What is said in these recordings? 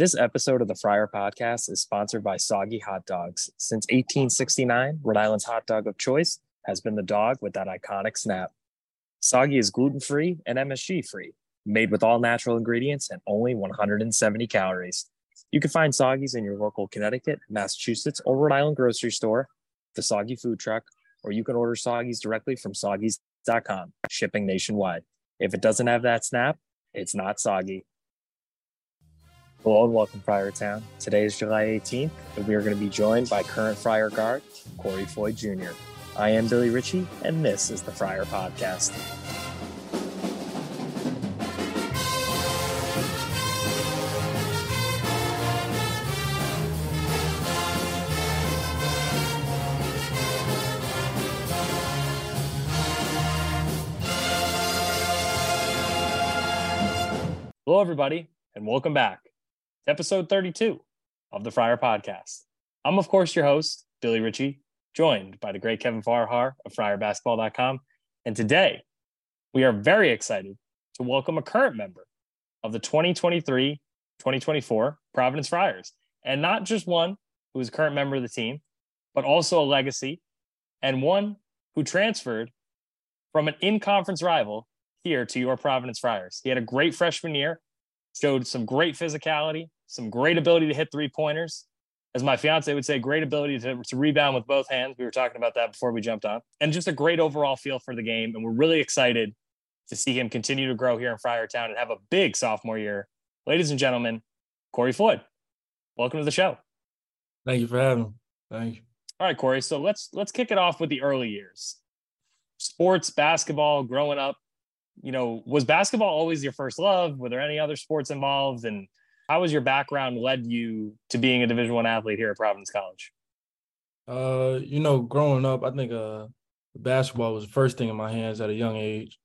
This episode of the Friar Podcast is sponsored by Saugy Hot Dogs. Since 1869, Rhode Island's hot dog of choice has been the dog with that iconic snap. Saugy is gluten free and MSG free, made with all natural ingredients and only 170 calories. You can find Saugys in your local Connecticut, Massachusetts, or Rhode Island grocery store, the Saugy food truck, or you can order Saugys directly from saugys.com, shipping nationwide. If it doesn't have that snap, it's not Saugy. Hello and welcome, Friar Town. Today is July 18th, and we are going to be joined by current Friar guard Corey Floyd Jr. I am Billy Ritchie, and this is the Friar Podcast. Hello, everybody, and welcome back episode 32 of the Friar Podcast. I'm, of course, your host, Billy Ritchie, joined by the great Kevin Farrahar of FriarBasketball.com. And today, we are very excited to welcome a current member of the 2023 2024 Providence Friars. And not just one who is a current member of the team, but also a legacy and one who transferred from an in conference rival here to your Providence Friars. He had a great freshman year, showed some great physicality, some great ability to hit three pointers. As my fiance would say, great ability to, to rebound with both hands. We were talking about that before we jumped on, and just a great overall feel for the game. And we're really excited to see him continue to grow here in Friartown and have a big sophomore year. Ladies and gentlemen, Corey Floyd, welcome to the show. Thank you for having me. Thank you. All right, Corey. So let's let's kick it off with the early years. Sports, basketball, growing up, you know, was basketball always your first love? Were there any other sports involved? And how was your background led you to being a Division One athlete here at Providence College? Uh, you know, growing up, I think uh basketball was the first thing in my hands at a young age.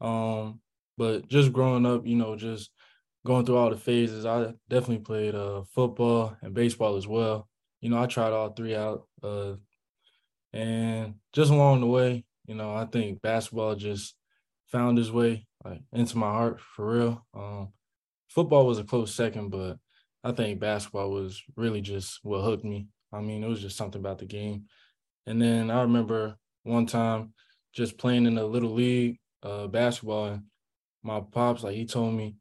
Um, but just growing up, you know, just going through all the phases, I definitely played uh football and baseball as well. You know, I tried all three out. Uh, and just along the way, you know, I think basketball just found his way like into my heart for real. Um, football was a close second, but I think basketball was really just what hooked me. I mean, it was just something about the game. And then I remember one time just playing in a little league uh, basketball, and my pops like he told me,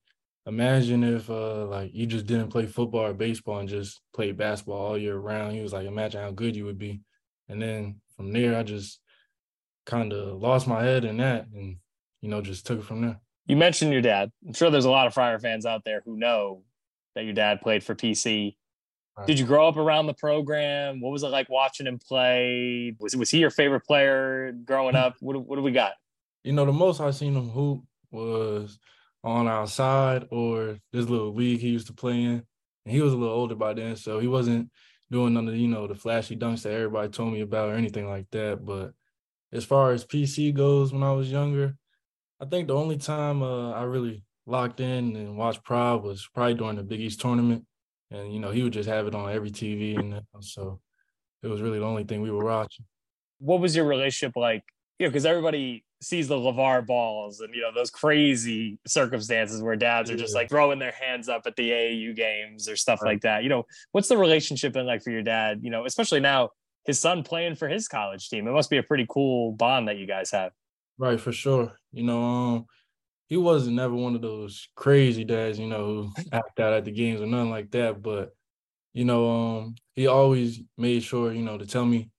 imagine if uh, like you just didn't play football or baseball and just played basketball all year round. He was like, imagine how good you would be. And then from there, I just kind of lost my head in that, and you know, just took it from there. You mentioned your dad. I'm sure there's a lot of Friar fans out there who know that your dad played for PC. Right. Did you grow up around the program? What was it like watching him play? Was was he your favorite player growing up? What what do we got? You know, the most I seen him hoop was on our side or this little league he used to play in. And he was a little older by then, so he wasn't doing none of you know the flashy dunks that everybody told me about or anything like that. But as far as PC goes, when I was younger, I think the only time uh, I really locked in and watched Prov was probably during the Big East tournament, and you know he would just have it on every TV, and so it was really the only thing we were watching. What was your relationship like? You know, because everybody sees the LeVar balls and you know those crazy circumstances where dads are just like throwing their hands up at the AAU games or stuff right. like that. You know, what's the relationship been like for your dad? You know, especially now his son playing for his college team. It must be a pretty cool bond that you guys have. Right, for sure. You know, um, he wasn't never one of those crazy dads, you know, who act out at the games or nothing like that. But, you know, um, he always made sure, you know, to tell me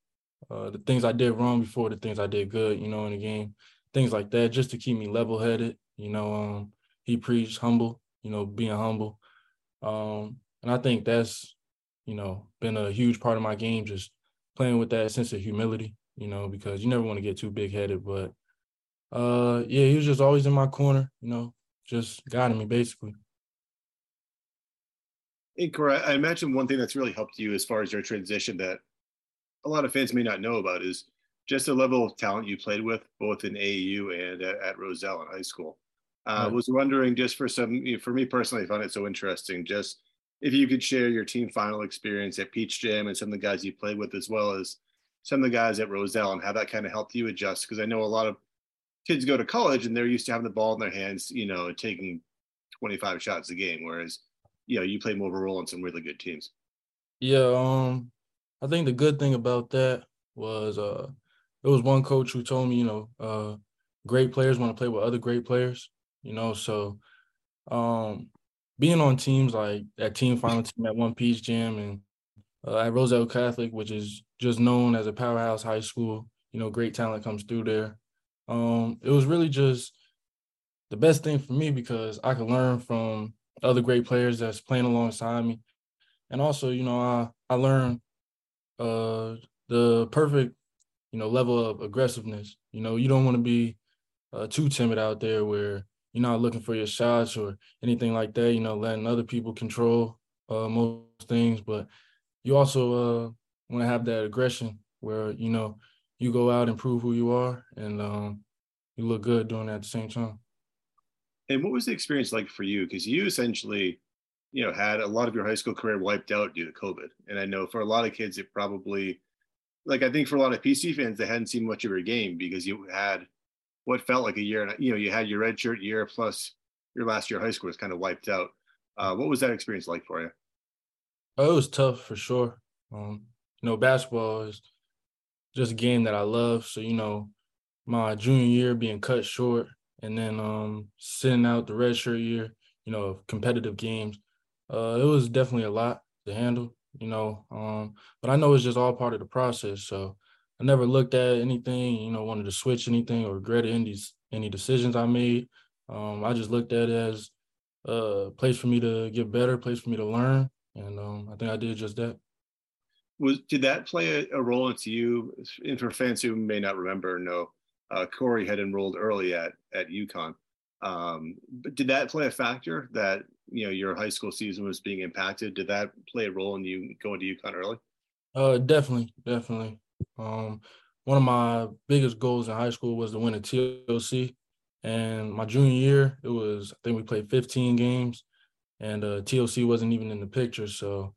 uh, the things I did wrong before the things I did good, you know, in the game, things like that, just to keep me level headed. You know, um, he preached humble, you know, being humble. Um, and I think that's, you know, been a huge part of my game, just playing with that sense of humility, you know, because you never want to get too big headed, but uh yeah, he was just always in my corner, you know, just guiding me basically. Hey, Cora, I imagine one thing that's really helped you as far as your transition that a lot of fans may not know about is just the level of talent you played with, both in AAU and at, at Roselle in high school. I uh, right. was wondering, just for some, for me personally, I found it so interesting. Just if you could share your team final experience at Peach Jam and some of the guys you played with, as well as some of the guys at Roselle, and how that kind of helped you adjust. Because I know a lot of kids go to college and they're used to having the ball in their hands, you know, taking 25 shots a game. Whereas you know you play more of a role on some really good teams. Yeah, um, I think the good thing about that was uh, it was one coach who told me, you know, uh, great players want to play with other great players, you know, so um, being on teams like that team final team at One Peach Jam and uh, at Roselle Catholic, which is just known as a powerhouse high school, you know, great talent comes through there. Um, it was really just the best thing for me because I could learn from other great players that's playing alongside me. And also, you know, I I learned uh the perfect, you know, level of aggressiveness. You know, you don't want to be uh, too timid out there where you're not looking for your shots or anything like that, you know, letting other people control uh, most things. But you also uh, want to have that aggression where, you know, you go out and prove who you are and um, you look good doing that at the same time. And what was the experience like for you? Because you essentially, you know, had a lot of your high school career wiped out due to COVID. And I know for a lot of kids, it probably, like I think for a lot of PC fans, they hadn't seen much of your game because you had what felt like a year, and you know, you had your red shirt year plus your last year of high school was kind of wiped out. Uh, what was that experience like for you? Oh, it was tough for sure. Um, you know, basketball is just a game that I love. So, you know, my junior year being cut short and then um sitting out the red shirt year, you know, competitive games. Uh, it was definitely a lot to handle, you know. Um, but I know it's just all part of the process. So I never looked at anything, you know, wanted to switch anything or regretted any any decisions I made. Um, I just looked at it as a place for me to get better, place for me to learn, and um, I think I did just that. Was did that play a, a role into you? And for fans who may not remember, no, uh, Corey had enrolled early at at UConn. Um, but did that play a factor that you know your high school season was being impacted? Did that play a role in you going to UConn early? Uh, definitely, definitely. Um, one of my biggest goals in high school was to win a TOC. And my junior year, it was I think we played 15 games, and uh, TOC wasn't even in the picture. So,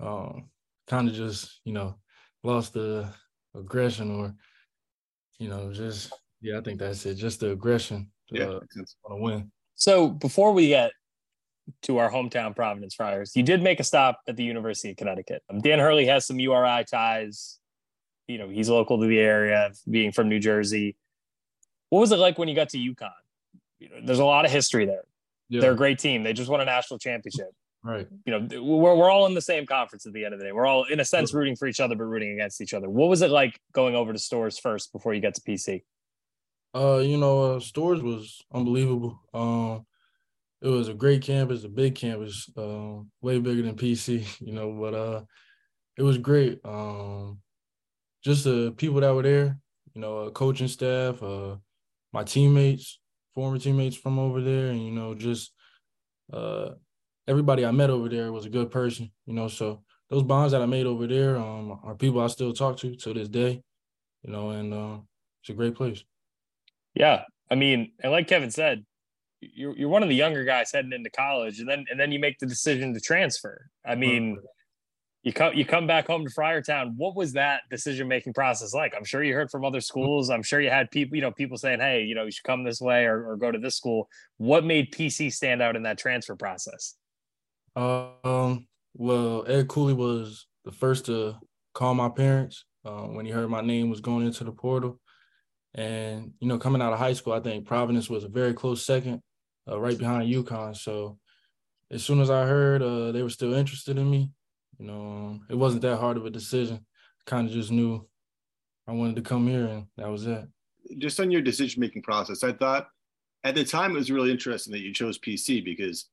um, kind of just you know lost the aggression, or you know just yeah, I think that's it. Just the aggression. To, yeah, uh, to win. So before we get to our hometown Providence Friars, you did make a stop at the University of Connecticut. Um, Dan Hurley has some URI ties you know, he's local to the area, being from New Jersey. What was it like when you got to UConn? You know, there's a lot of history there. Yeah. They're a great team. They just won a national championship. Right. You know, we're, we're all in the same conference at the end of the day. We're all, in a sense, rooting for each other, but rooting against each other. What was it like going over to Storrs first before you got to PC? Uh, you know, uh, Storrs was unbelievable. Um, it was a great campus, a big campus, uh, way bigger than PC. You know, but uh, it was great. Um, just the people that were there, you know, uh, coaching staff, uh, my teammates, former teammates from over there, and you know, just uh, everybody I met over there was a good person, you know. So those bonds that I made over there um, are people I still talk to to this day, you know, and uh, it's a great place. Yeah, I mean, and like Kevin said, you're you're one of the younger guys heading into college, and then and then you make the decision to transfer. I mean, you come you come back home to Friartown. What was that decision making process like? I'm sure you heard from other schools. I'm sure you had people, you know, people saying, "Hey, you know, you should come this way or, or go to this school." What made PC stand out in that transfer process? Um, well, Ed Cooley was the first to call my parents uh, when he heard my name was going into the portal. And you know, coming out of high school, I think Providence was a very close second, uh, right behind UConn. So as soon as I heard uh, they were still interested in me, you know, um, it wasn't that hard of a decision. Kind of just knew I wanted to come here, and that was it. Just on your decision making process, I thought at the time it was really interesting that you chose PC because,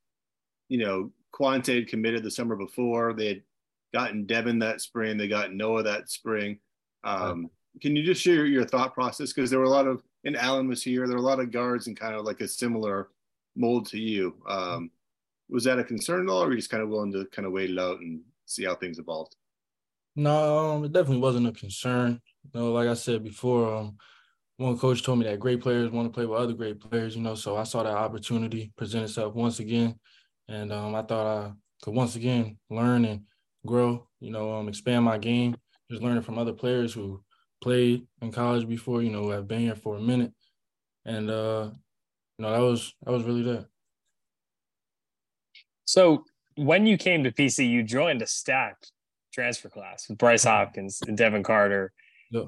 you know, Quante had committed the summer before. They had gotten Devin that spring. They got Noah that spring. Um, right. Can you just share your thought process? Because there were a lot of, and Allen was here. There were a lot of guards and kind of like a similar mold to you. Um, was that a concern at all, or were you just kind of willing to kind of wait it out and see how things evolved? No, um, it definitely wasn't a concern. You know, like I said before, um, one coach told me that great players want to play with other great players, you know, so I saw that opportunity present itself once again. And um, I thought I could once again learn and grow, you know, um, expand my game, just learning from other players who played in college before, you know, have been here for a minute. And uh, you know, that was that was really that. So when you came to PC, you joined a stacked transfer class with Bryce Hopkins and Devin Carter. Yeah.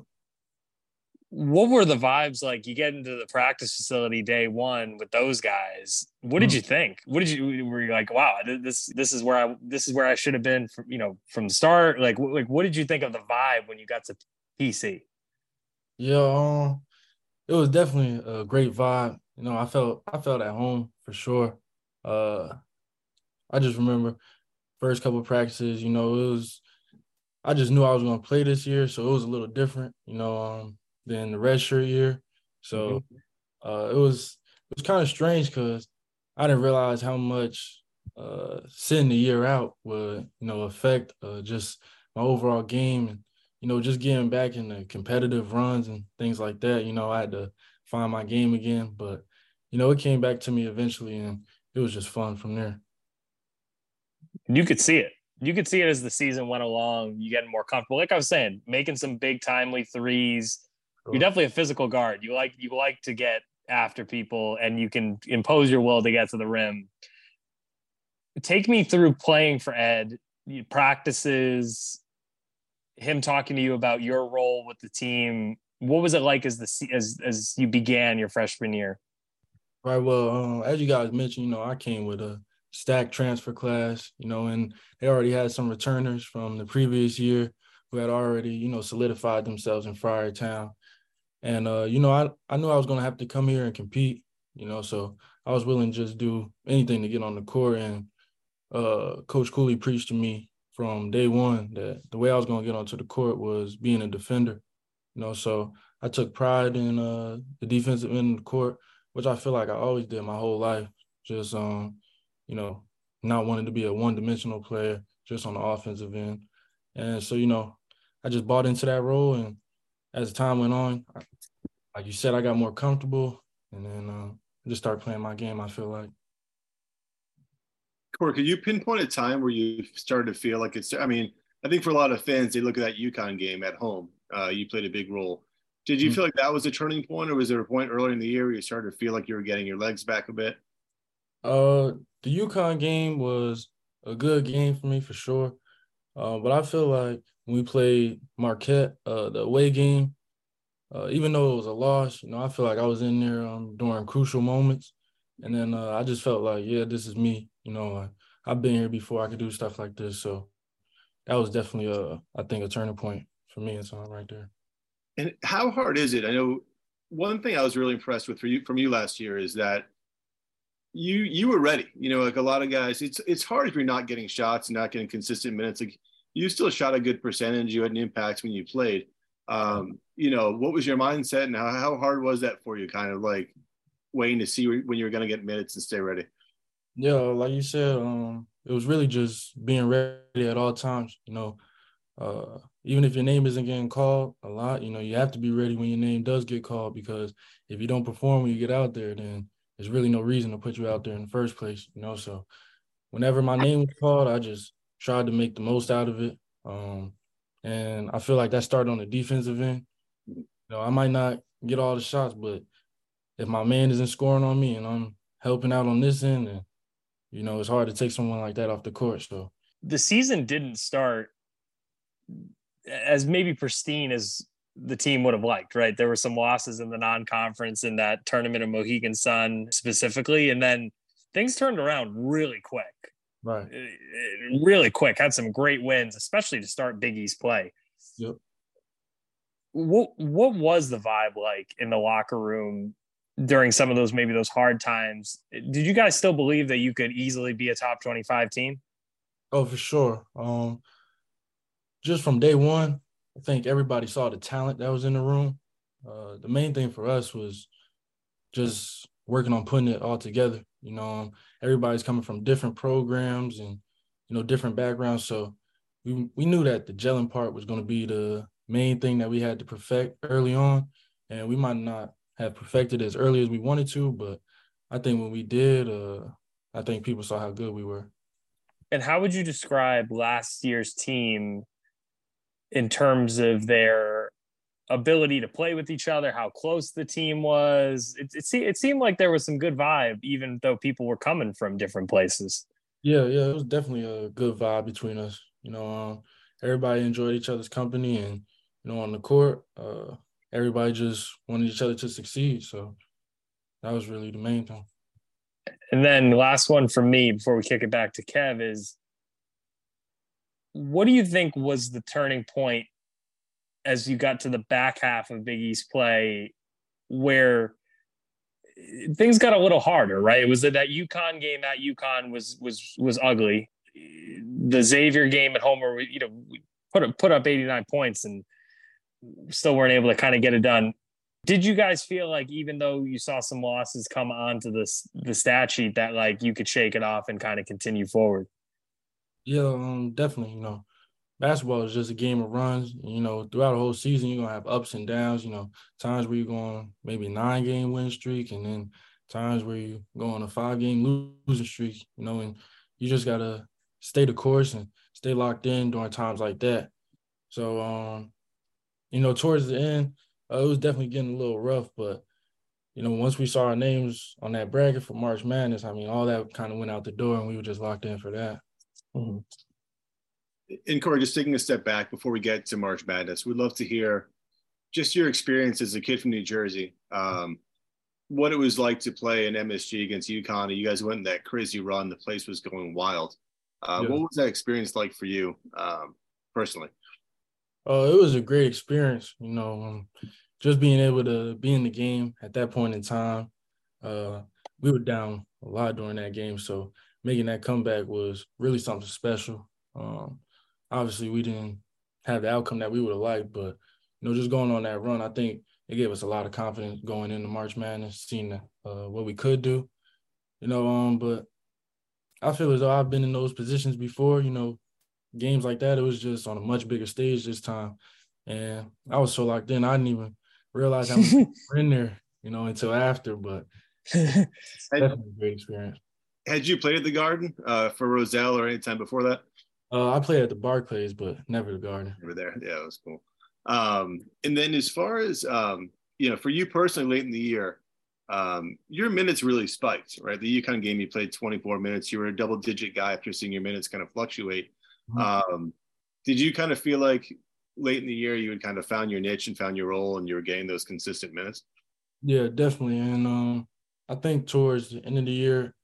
What were the vibes like? You get into the practice facility day one with those guys. What did Mhm. you think? What did you were you like? Wow, this this is where I this is where I should have been from you know from the start. Like like what did you think of the vibe when you got to PC? Yeah, um, it was definitely a great vibe. You know, I felt I felt at home for sure. Uh, I just remember first couple of practices. You know, it was I just knew I was going to play this year, so it was a little different. You know, um, than the redshirt year. So, uh, it was it was kind of strange because I didn't realize how much uh sitting the year out would you know affect uh just my overall game and you know, just getting back in the competitive runs and things like that, you know, I had to find my game again. But, you know, it came back to me eventually and it was just fun from there. you could see it. You could see it as the season went along. You getting more comfortable. Like I was saying, making some big timely threes. You're definitely a physical guard. You like you like to get after people, and you can impose your will to get to the rim. Take me through playing for Ed, you- practices, him talking to you about your role with the team. What was it like as the as as you began your freshman year? Right. Well, um, as you guys mentioned, you know, I came with a stacked transfer class, you know, and they already had some returners from the previous year who had already, you know, solidified themselves in Friartown. And uh, you know, I, I knew I was gonna have to come here and compete, you know, so I was willing to just do anything to get on the court. And uh Coach Cooley preached to me from day one that the way I was gonna get onto the court was being a defender. You know, so I took pride in uh the defensive end of the court which I feel like I always did my whole life. Just um, you know, not wanting to be a one-dimensional player just on the offensive end. And so, you know, I just bought into that role and as time went on, I, like you said, I got more comfortable and then uh, just started playing my game, I feel like. Corey, could you pinpoint a time where you started to feel like it's? I mean, I think for a lot of fans, they look at that UConn game at home. Uh, you played a big role. Did you Mhm. feel like that was a turning point, or was there a point earlier in the year where you started to feel like you were getting your legs back a bit? Uh, the UConn game was a good game for me for sure. Uh, but I feel like we played Marquette, uh, the away game, uh, even though it was a loss, you know, I feel like I was in there um, during crucial moments. And then uh, I just felt like, yeah, this is me. You know, I, I've been here before. I could do stuff like this. So that was definitely a, I think, a turning point for me and something right there. And how hard is it? I know one thing I was really impressed with for you from you last year is that you you were ready. You know, like a lot of guys, it's it's hard if you're not getting shots and not getting consistent minutes. Like you still shot a good percentage. You had an impact when you played. Um, you know, what was your mindset and how, how hard was that for you? Kind of like waiting to see when you were going to get minutes and stay ready. Yeah, like you said, um, it was really just being ready at all times. You know, uh, even if your name isn't getting called a lot, you know, you have to be ready when your name does get called because if you don't perform when you get out there, then there's really no reason to put you out there in the first place. You know, so whenever my name was called, I just tried to make the most out of it. Um, and I feel like that started on the defensive end. You know, I might not get all the shots, but if my man isn't scoring on me and I'm helping out on this end, and you know, it's hard to take someone like that off the court. So The season didn't start as maybe pristine as the team would have liked, right? There were some losses in the non-conference in that tournament of Mohegan Sun specifically, and then things turned around really quick. Right. Uh, Really quick. Had some great wins, especially to start Big East play. Yep. What what was the vibe like in the locker room during some of those maybe those hard times? Did you guys still believe that you could easily be a top 25 team? Oh, for sure. Um, just from day one, I think everybody saw the talent that was in the room. Uh, the main thing for us was just working on putting it all together. You know, um, everybody's coming from different programs and you know different backgrounds, so we we knew that the gelling part was going to be the main thing that we had to perfect early on, and we might not have perfected as early as we wanted to, but I think when we did, uh, I think people saw how good we were. And how would you describe last year's team in terms of their ability to play with each other, how close the team was? It, it, it seemed like there was some good vibe, even though people were coming from different places. Yeah, yeah, it was definitely a good vibe between us. You know, um, everybody enjoyed each other's company, and you know, on the court, uh, everybody just wanted each other to succeed. So that was really the main thing. And then last one from me before we kick it back to Kev is what do you think was the turning point as you got to the back half of Big East play where things got a little harder, right? It was that, that UConn game at UConn was was was ugly. The Xavier game at home where we, you know, we put up, put up 89 points and still weren't able to kind of get it done. Did you guys feel like even though you saw some losses come onto this the stat sheet that like you could shake it off and kind of continue forward? Yeah, um, definitely. You know, basketball is just a game of runs. You know, throughout the whole season, you're gonna have ups and downs. You know, times where you're going maybe nine game win streak, and then times where you go on a five game losing streak. You know, and you just gotta stay the course and stay locked in during times like that. So, um, you know, towards the end, uh, it was definitely getting a little rough, but you know, once we saw our names on that bracket for March Madness, I mean, all that kind of went out the door, and we were just locked in for that. Mm-hmm. And Corey, just taking a step back before we get to March Madness, we'd love to hear just your experience as a kid from New Jersey. Um, what it was like to play an MSG against UConn. You guys went in that crazy run. The place was going wild. Uh, yeah. What was that experience like for you um, personally? Oh, uh, it was a great experience. You know, um, just being able to be in the game at that point in time. Uh, we were down a lot during that game, so making that comeback was really something special. Um, obviously, we didn't have the outcome that we would have liked, but you know, just going on that run, I think it gave us a lot of confidence going into March Madness, seeing uh, what we could do. You know, um, but I feel as though I've been in those positions before. You know, games like that, it was just on a much bigger stage this time, and I was so locked in, I didn't even realize I was in there. You know, until after, but definitely a great experience had you played at the Garden uh, for Roselle or any time before that? Uh, I played at the Barclays, but never the Garden. Never there. Yeah, it was cool. Um, and then as far as um, you know, for you personally, late in the year, um, your minutes really spiked, right? The UConn game, you played 24 minutes. You were a double-digit guy after seeing your minutes kind of fluctuate. Mm-hmm. Um, did you kind of feel like late in the year you had kind of found your niche and found your role, and you were getting those consistent minutes? Yeah, definitely. And um, I think towards the end of the year,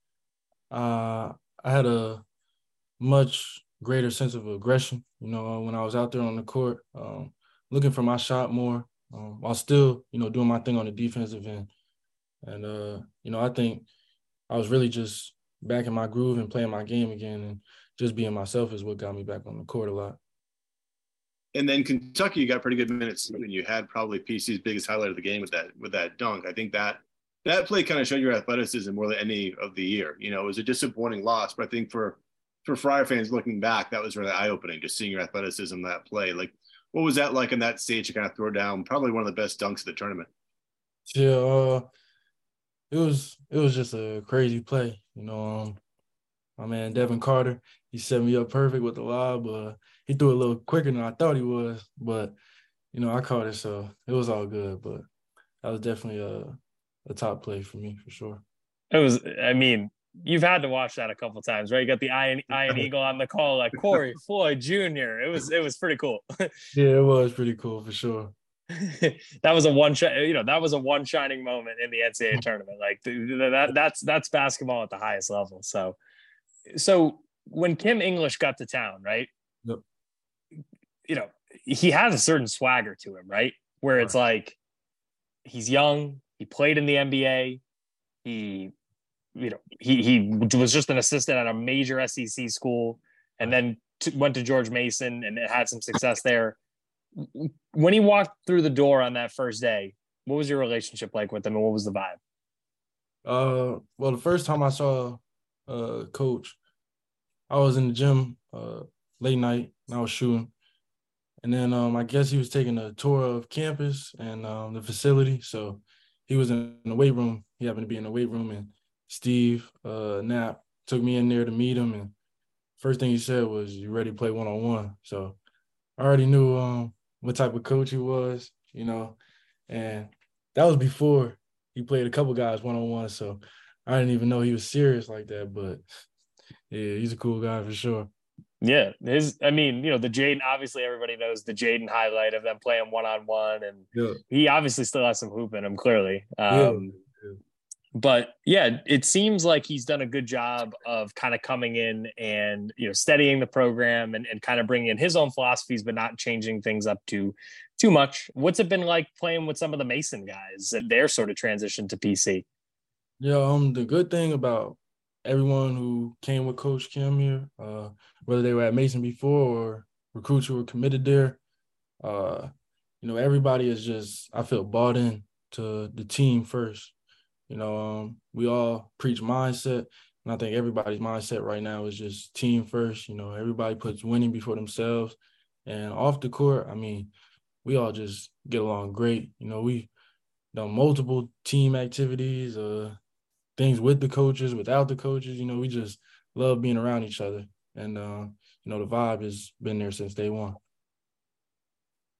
uh, I had a much greater sense of aggression. You know, when I was out there on the court, um, looking for my shot more, um, while still, you know, doing my thing on the defensive end. And uh, you know, I think I was really just back in my groove and playing my game again, and just being myself is what got me back on the court a lot. And then Kentucky, you got pretty good minutes, and you had probably PC's biggest highlight of the game with that with that dunk. I think that that play kind of showed your athleticism more than any of the year. You know, it was a disappointing loss, but I think for for Friar fans looking back, that was really eye opening, just seeing your athleticism that play. Like, what was that like in that stage to kind of throw down? Probably one of the best dunks of the tournament. Yeah, uh, it was it was just a crazy play. You know, um, my man Devin Carter, he set me up perfect with the lob. Uh, he threw it a little quicker than I thought he was, but you know, I caught it, so it was all good. But that was definitely a a top play for me for sure. It was. I mean, you've had to watch that a couple times, right? You got the Ian, Ian Eagle on the call, like Corey Floyd Jr. It was it was pretty cool. yeah, it was pretty cool for sure. that was a one shot, you know, that was a one shining moment in the NCAA mm-hmm. tournament. Like that, that's that's basketball at the highest level. So, so when Kim English got to town, right? Yep. You know, he has a certain swagger to him, right? Where it's like he's young, he played in the NBA. He, you know, he he was just an assistant at a major SEC school, and then went to George Mason and had some success there. When he walked through the door on that first day, what was your relationship like with him, and what was the vibe? Uh, well, the first time I saw uh coach, I was in the gym uh late night and I was shooting. And then um I guess he was taking a tour of campus and um the facility. So he was in the weight room. He happened to be in the weight room, and Steve uh, Knapp took me in there to meet him. And first thing he said was, "You ready to play one on one?" So I already knew um, what type of coach he was, you know, and that was before he played a couple guys one on one. So I didn't even know he was serious like that. But Yeah, he's a cool guy for sure. Yeah, his. I mean, you know, the Jaden. Obviously, everybody knows the Jaden highlight of them playing one on one, and Yeah. he obviously still has some hoop in him. Clearly, Yeah. But yeah, it seems like he's done a good job of kind of coming in and you know steadying the program and, and kind of bringing in his own philosophies, but not changing things up too too much. What's it been like playing with some of the Mason guys and their sort of transition to PC? Yeah, um, the good thing about everyone who came with Coach Kim here, uh, whether they were at Mason before or recruits who were committed there, uh, you know, everybody is just I feel bought in to the team first. You know, um, we all preach mindset, and I think everybody's mindset right now is just team first. You know, everybody puts winning before themselves, and off the court, I mean, we all just get along great. You know, we done multiple team activities, uh, things with the coaches, without the coaches. You know, we just love being around each other, and uh, you know, the vibe has been there since day one.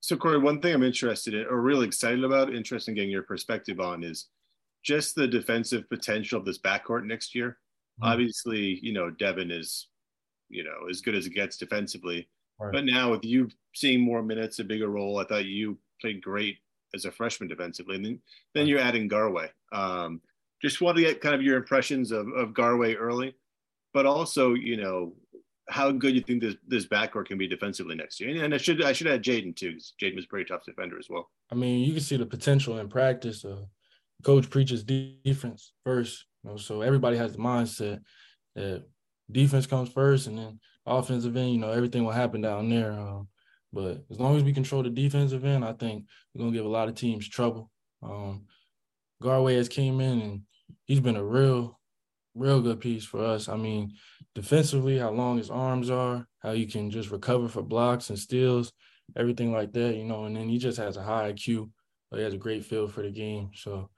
So, Corey, one thing I'm interested in or really excited about, interested in getting your perspective on is just the defensive potential of this backcourt next year. Mhm. Obviously, you know, Devin is, you know, as good as it gets defensively. Right. But now with you seeing more minutes, a bigger role, I thought you played great as a freshman defensively. And then, then Right. you're adding Garwey. Um, just want to get kind of your impressions of, of Garwey early, but also, you know, how good you think this this backcourt can be defensively next year. And, and I should I should add Jaden too, because Jaden was a pretty tough defender as well. I mean, you can see the potential in practice. Uh, coach preaches defense first, you know, so everybody has the mindset that defense comes first, and then offensive end. You know, everything will happen down there. Um, but as long as we control the defensive end, I think we're gonna give a lot of teams trouble. Um, Garwey has came in and he's been a real, real good piece for us. I mean, defensively, how long his arms are, how you can just recover for blocks and steals, everything like that, you know. And then he just has a high IQ. He has a great feel for the game. So,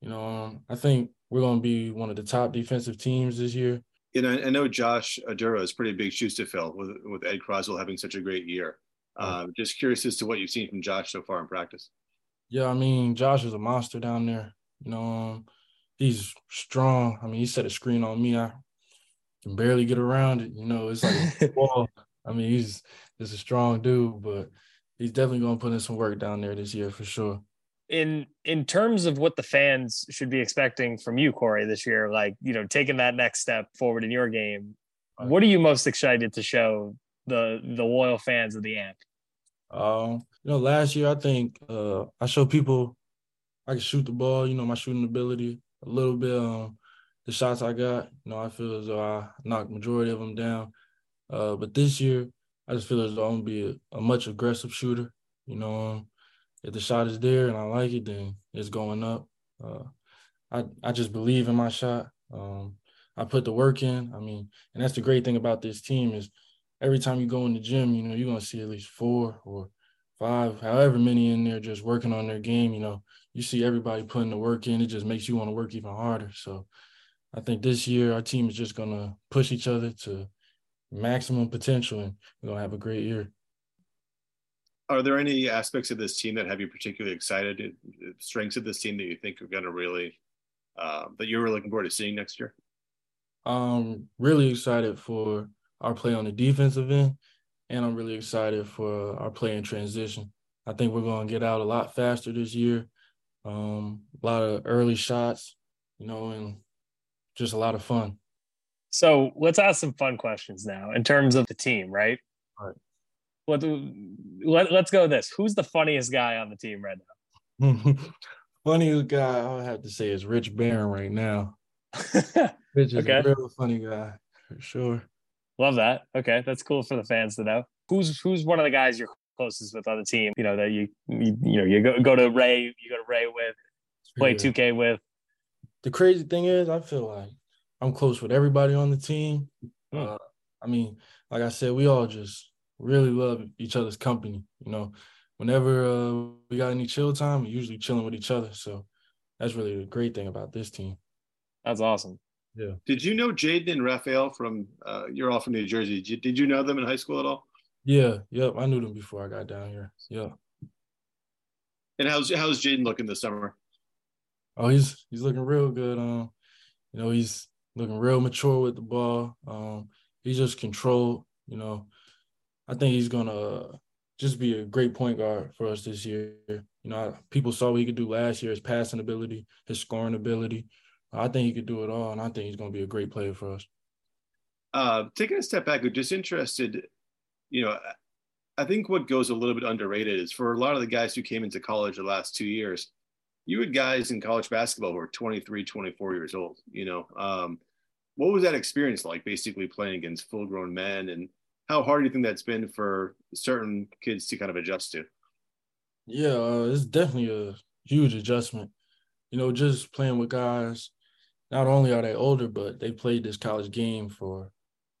you know, um, I think we're going to be one of the top defensive teams this year. And I, I know Josh Oduro is pretty big shoes to fill with with Ed Croswell having such a great year. Right. Um, just curious as to what you've seen from Josh so far in practice. Yeah, I mean, Josh is a monster down there. You know, um, he's strong. I mean, he set a screen on me. I can barely get around it. You know, it's like a ball. I mean, he's just a strong dude, but he's definitely going to put in some work down there this year for sure. In in terms of what the fans should be expecting from you, Corey, this year, like you know, taking that next step forward in your game, what are you most excited to show the the loyal fans of the Amp? Um, you know, last year I think uh I showed people I can shoot the ball, you know, my shooting ability a little bit. Um, the shots I got, you know, I feel as though I knocked majority of them down. Uh, but this year I just feel as though I'm gonna be a, a much aggressive shooter. You know, um, if the shot is there and I like it, then it's going up. Uh, I I just believe in my shot. Um, I put the work in. I mean, and that's the great thing about this team is every time you go in the gym, you know, you're gonna see at least four or five, however many in there just working on their game. You know, you see everybody putting the work in. It just makes you want to work even harder. So I think this year our team is just gonna push each other to maximum potential and we're gonna have a great year. Are there any aspects of this team that have you particularly excited? uh, Strengths of this team that you think are going to really uh, that you're really looking forward to seeing next year? I'm really excited for our play on the defensive end, and I'm really excited for our play in transition. I think we're going to get out a lot faster this year. Um, a lot of early shots, you know, and just a lot of fun. So let's ask some fun questions now in terms of the team, right? Right. What let, let's go with this. Who's the funniest guy on the team right now? Funniest guy I would have to say is Rich Barron right now. Rich is Okay. a real funny guy for sure. Love that. Okay, that's cool for the fans to know. Who's who's one of the guys you're closest with on the team? You know that you you, you know you go go to Ray, you go to Ray with, play Yeah. two K with. the crazy thing is, I feel like I'm close with everybody on the team. Hmm. Uh, I mean, like I said, we all just really love each other's company. You know, whenever uh, we got any chill time, we're usually chilling with each other. So that's really the great thing about this team. That's awesome. Yeah. Did you know Jaden and Raphael from? Uh, you're all from New Jersey. Did you, did you know them in high school at all? Yeah, yep. I knew them before I got down here. Yeah. And how's how's Jaden looking this summer? Oh, he's he's looking real good. Um, you know, he's looking real mature with the ball. Um, he's just controlled. You know, I think he's gonna just be a great point guard for us this year. You know, people saw what he could do last year, his passing ability, his scoring ability. I think he could do it all, and I think he's going to be a great player for us. Uh, taking a step back, I'm just interested. You know, I think what goes a little bit underrated is for a lot of the guys who came into college the last two years, you had guys in college basketball who were 23, 24 years old. You know, um, what was that experience like? Basically playing against full-grown men, and how hard do you think that's been for certain kids to kind of adjust to? Yeah, uh, it's definitely a huge adjustment. You know, just playing with guys not only are they older, but they played this college game for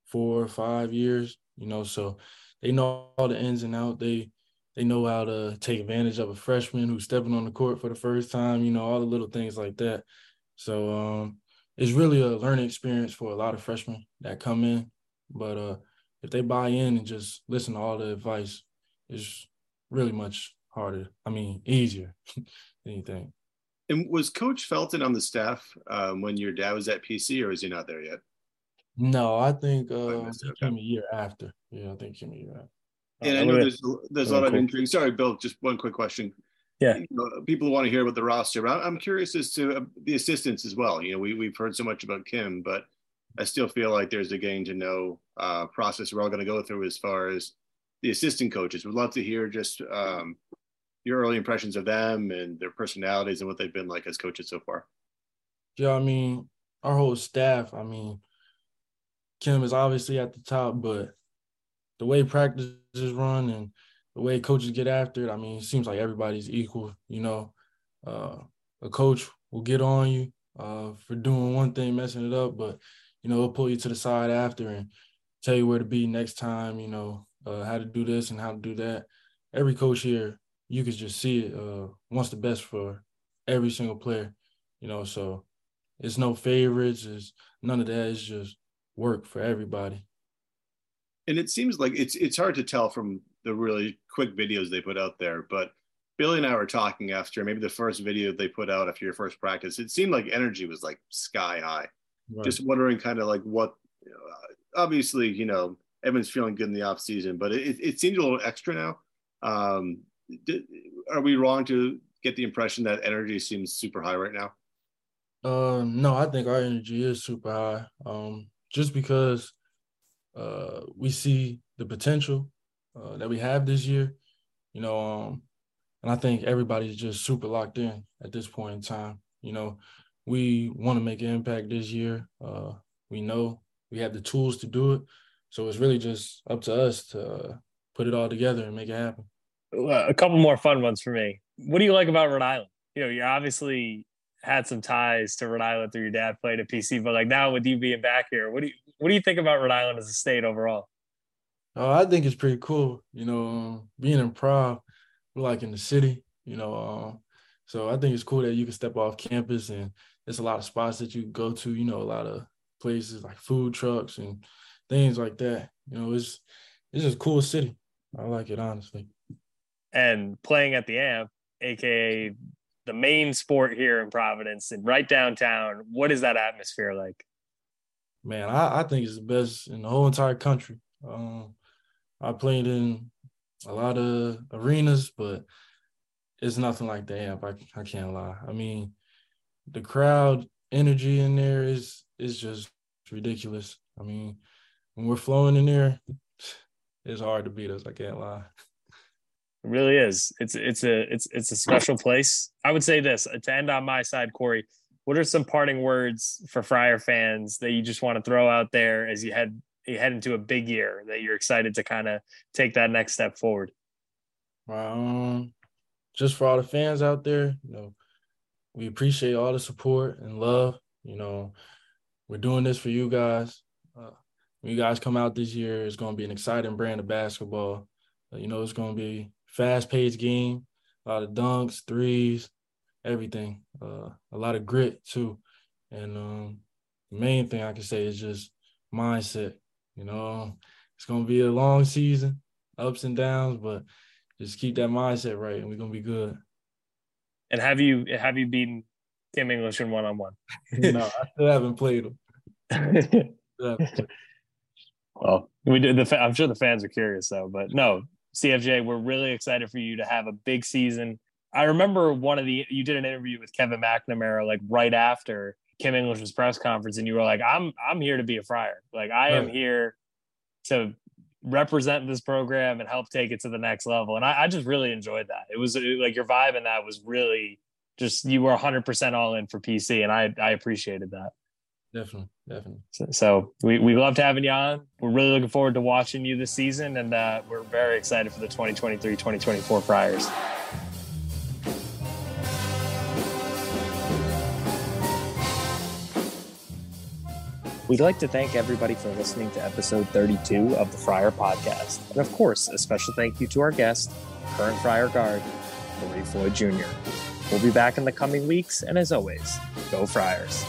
four or five years, you know, so they know all the ins and out. They they know how to take advantage of a freshman who's stepping on the court for the first time, you know, all the little things like that. So um it's really a learning experience for a lot of freshmen that come in. But uh if they buy in and just listen to all the advice, it's really much harder. I mean, easier than anything. And was Coach Felton on the staff um, when your dad was at PC, or is he not there yet? No, I think uh, I he came a year after. Yeah, I think came a year after. And I know there's there's a lot of intrigue. Sorry, Bill. Just one quick question. Yeah. You know, people want to hear about the roster, but I'm curious as to uh, the assistants as well. You know, we we've heard so much about Kim, but I still feel like there's a getting to know uh, process we're all going to go through as far as the assistant coaches. We'd love to hear just um, your early impressions of them and their personalities and what they've been like as coaches so far. Yeah, I mean, our whole staff, I mean, Kim is obviously at the top, but the way practice is run and the way coaches get after it, I mean, it seems like everybody's equal, you know. Uh, a coach will get on you uh, for doing one thing, messing it up, but you know, he'll pull you to the side after and tell you where to be next time, you know, uh, how to do this and how to do that. Every coach here you could just see it uh, wants the best for every single player, you know. So it's no favorites, it's none of that. It's just work for everybody. And it seems like it's it's hard to tell from the really quick videos they put out there, but Billy and I were talking after maybe the first video they put out after your first practice. It seemed like energy was like sky high. Right. Just wondering, kind of like what. Uh, obviously, you know, Evan's feeling good in the off season, but it, it seems a little extra now. Um, did, are we wrong to get the impression that energy seems super high right now? Uh, no, I think our energy is super high. Um, just because uh, we see the potential uh, that we have this year, you know, um, and I think everybody's just super locked in at this point in time. You know, we want to make an impact this year. Uh, we know we have the tools to do it, so it's really just up to us to uh, put it all together and make it happen a couple more fun ones for me. What do you like about Rhode Island? You know, you obviously had some ties to Rhode Island through your dad played at PC, but like now with you being back here, what do you what do you think about Rhode Island as a state overall? Oh, I think it's pretty cool. You know, um, being in Prague, we're like in the city. You know, um, so I think it's cool that you can step off campus and there's a lot of spots that you can go to. You know, a lot of places like food trucks and things like that. You know, it's it's just a cool city. I like it honestly and playing at the amp aka the main sport here in providence and right downtown what is that atmosphere like man i, I think it's the best in the whole entire country um, i played in a lot of arenas but it's nothing like the amp I, I can't lie i mean the crowd energy in there is is just ridiculous i mean when we're flowing in there it's hard to beat us i can't lie It really is. It's it's a it's it's a special place. I would say this to end on my side, Corey. What are some parting words for Friar fans that you just want to throw out there as you head you head into a big year that you're excited to kind of take that next step forward? Um, just for all the fans out there, you know, we appreciate all the support and love. You know, we're doing this for you guys. Uh, when you guys come out this year, it's going to be an exciting brand of basketball. Uh, you know, it's going to be fast paced game, a lot of dunks, threes, everything. Uh, a lot of grit too. And um, the main thing I can say is just mindset. You know, it's gonna be a long season, ups and downs, but just keep that mindset right, and we're gonna be good. And have you have you beaten Kim English in one on one? No, I still haven't played him. Well, we did the. fa- I'm sure the fans are curious though, but no, CFJ, we're really excited for you to have a big season. I remember one of the you did an interview with Kevin McNamara like right after Kim English's press conference, and you were like, "I'm I'm here to be a Friar. Like I am here to represent this program and help take it to the next level." And I, I just really enjoyed that. It was like your vibe in that was really just you were 100 percent all in for PC, and I I appreciated that. Definitely, definitely. So, so we, we loved having you on. We're really looking forward to watching you this season, and uh, we're very excited for the 2023 2024 Friars. We'd like to thank everybody for listening to episode 32 of the Friar Podcast. And of course, a special thank you to our guest, current Friar Guard, Corey Floyd Jr. We'll be back in the coming weeks, and as always, go Friars.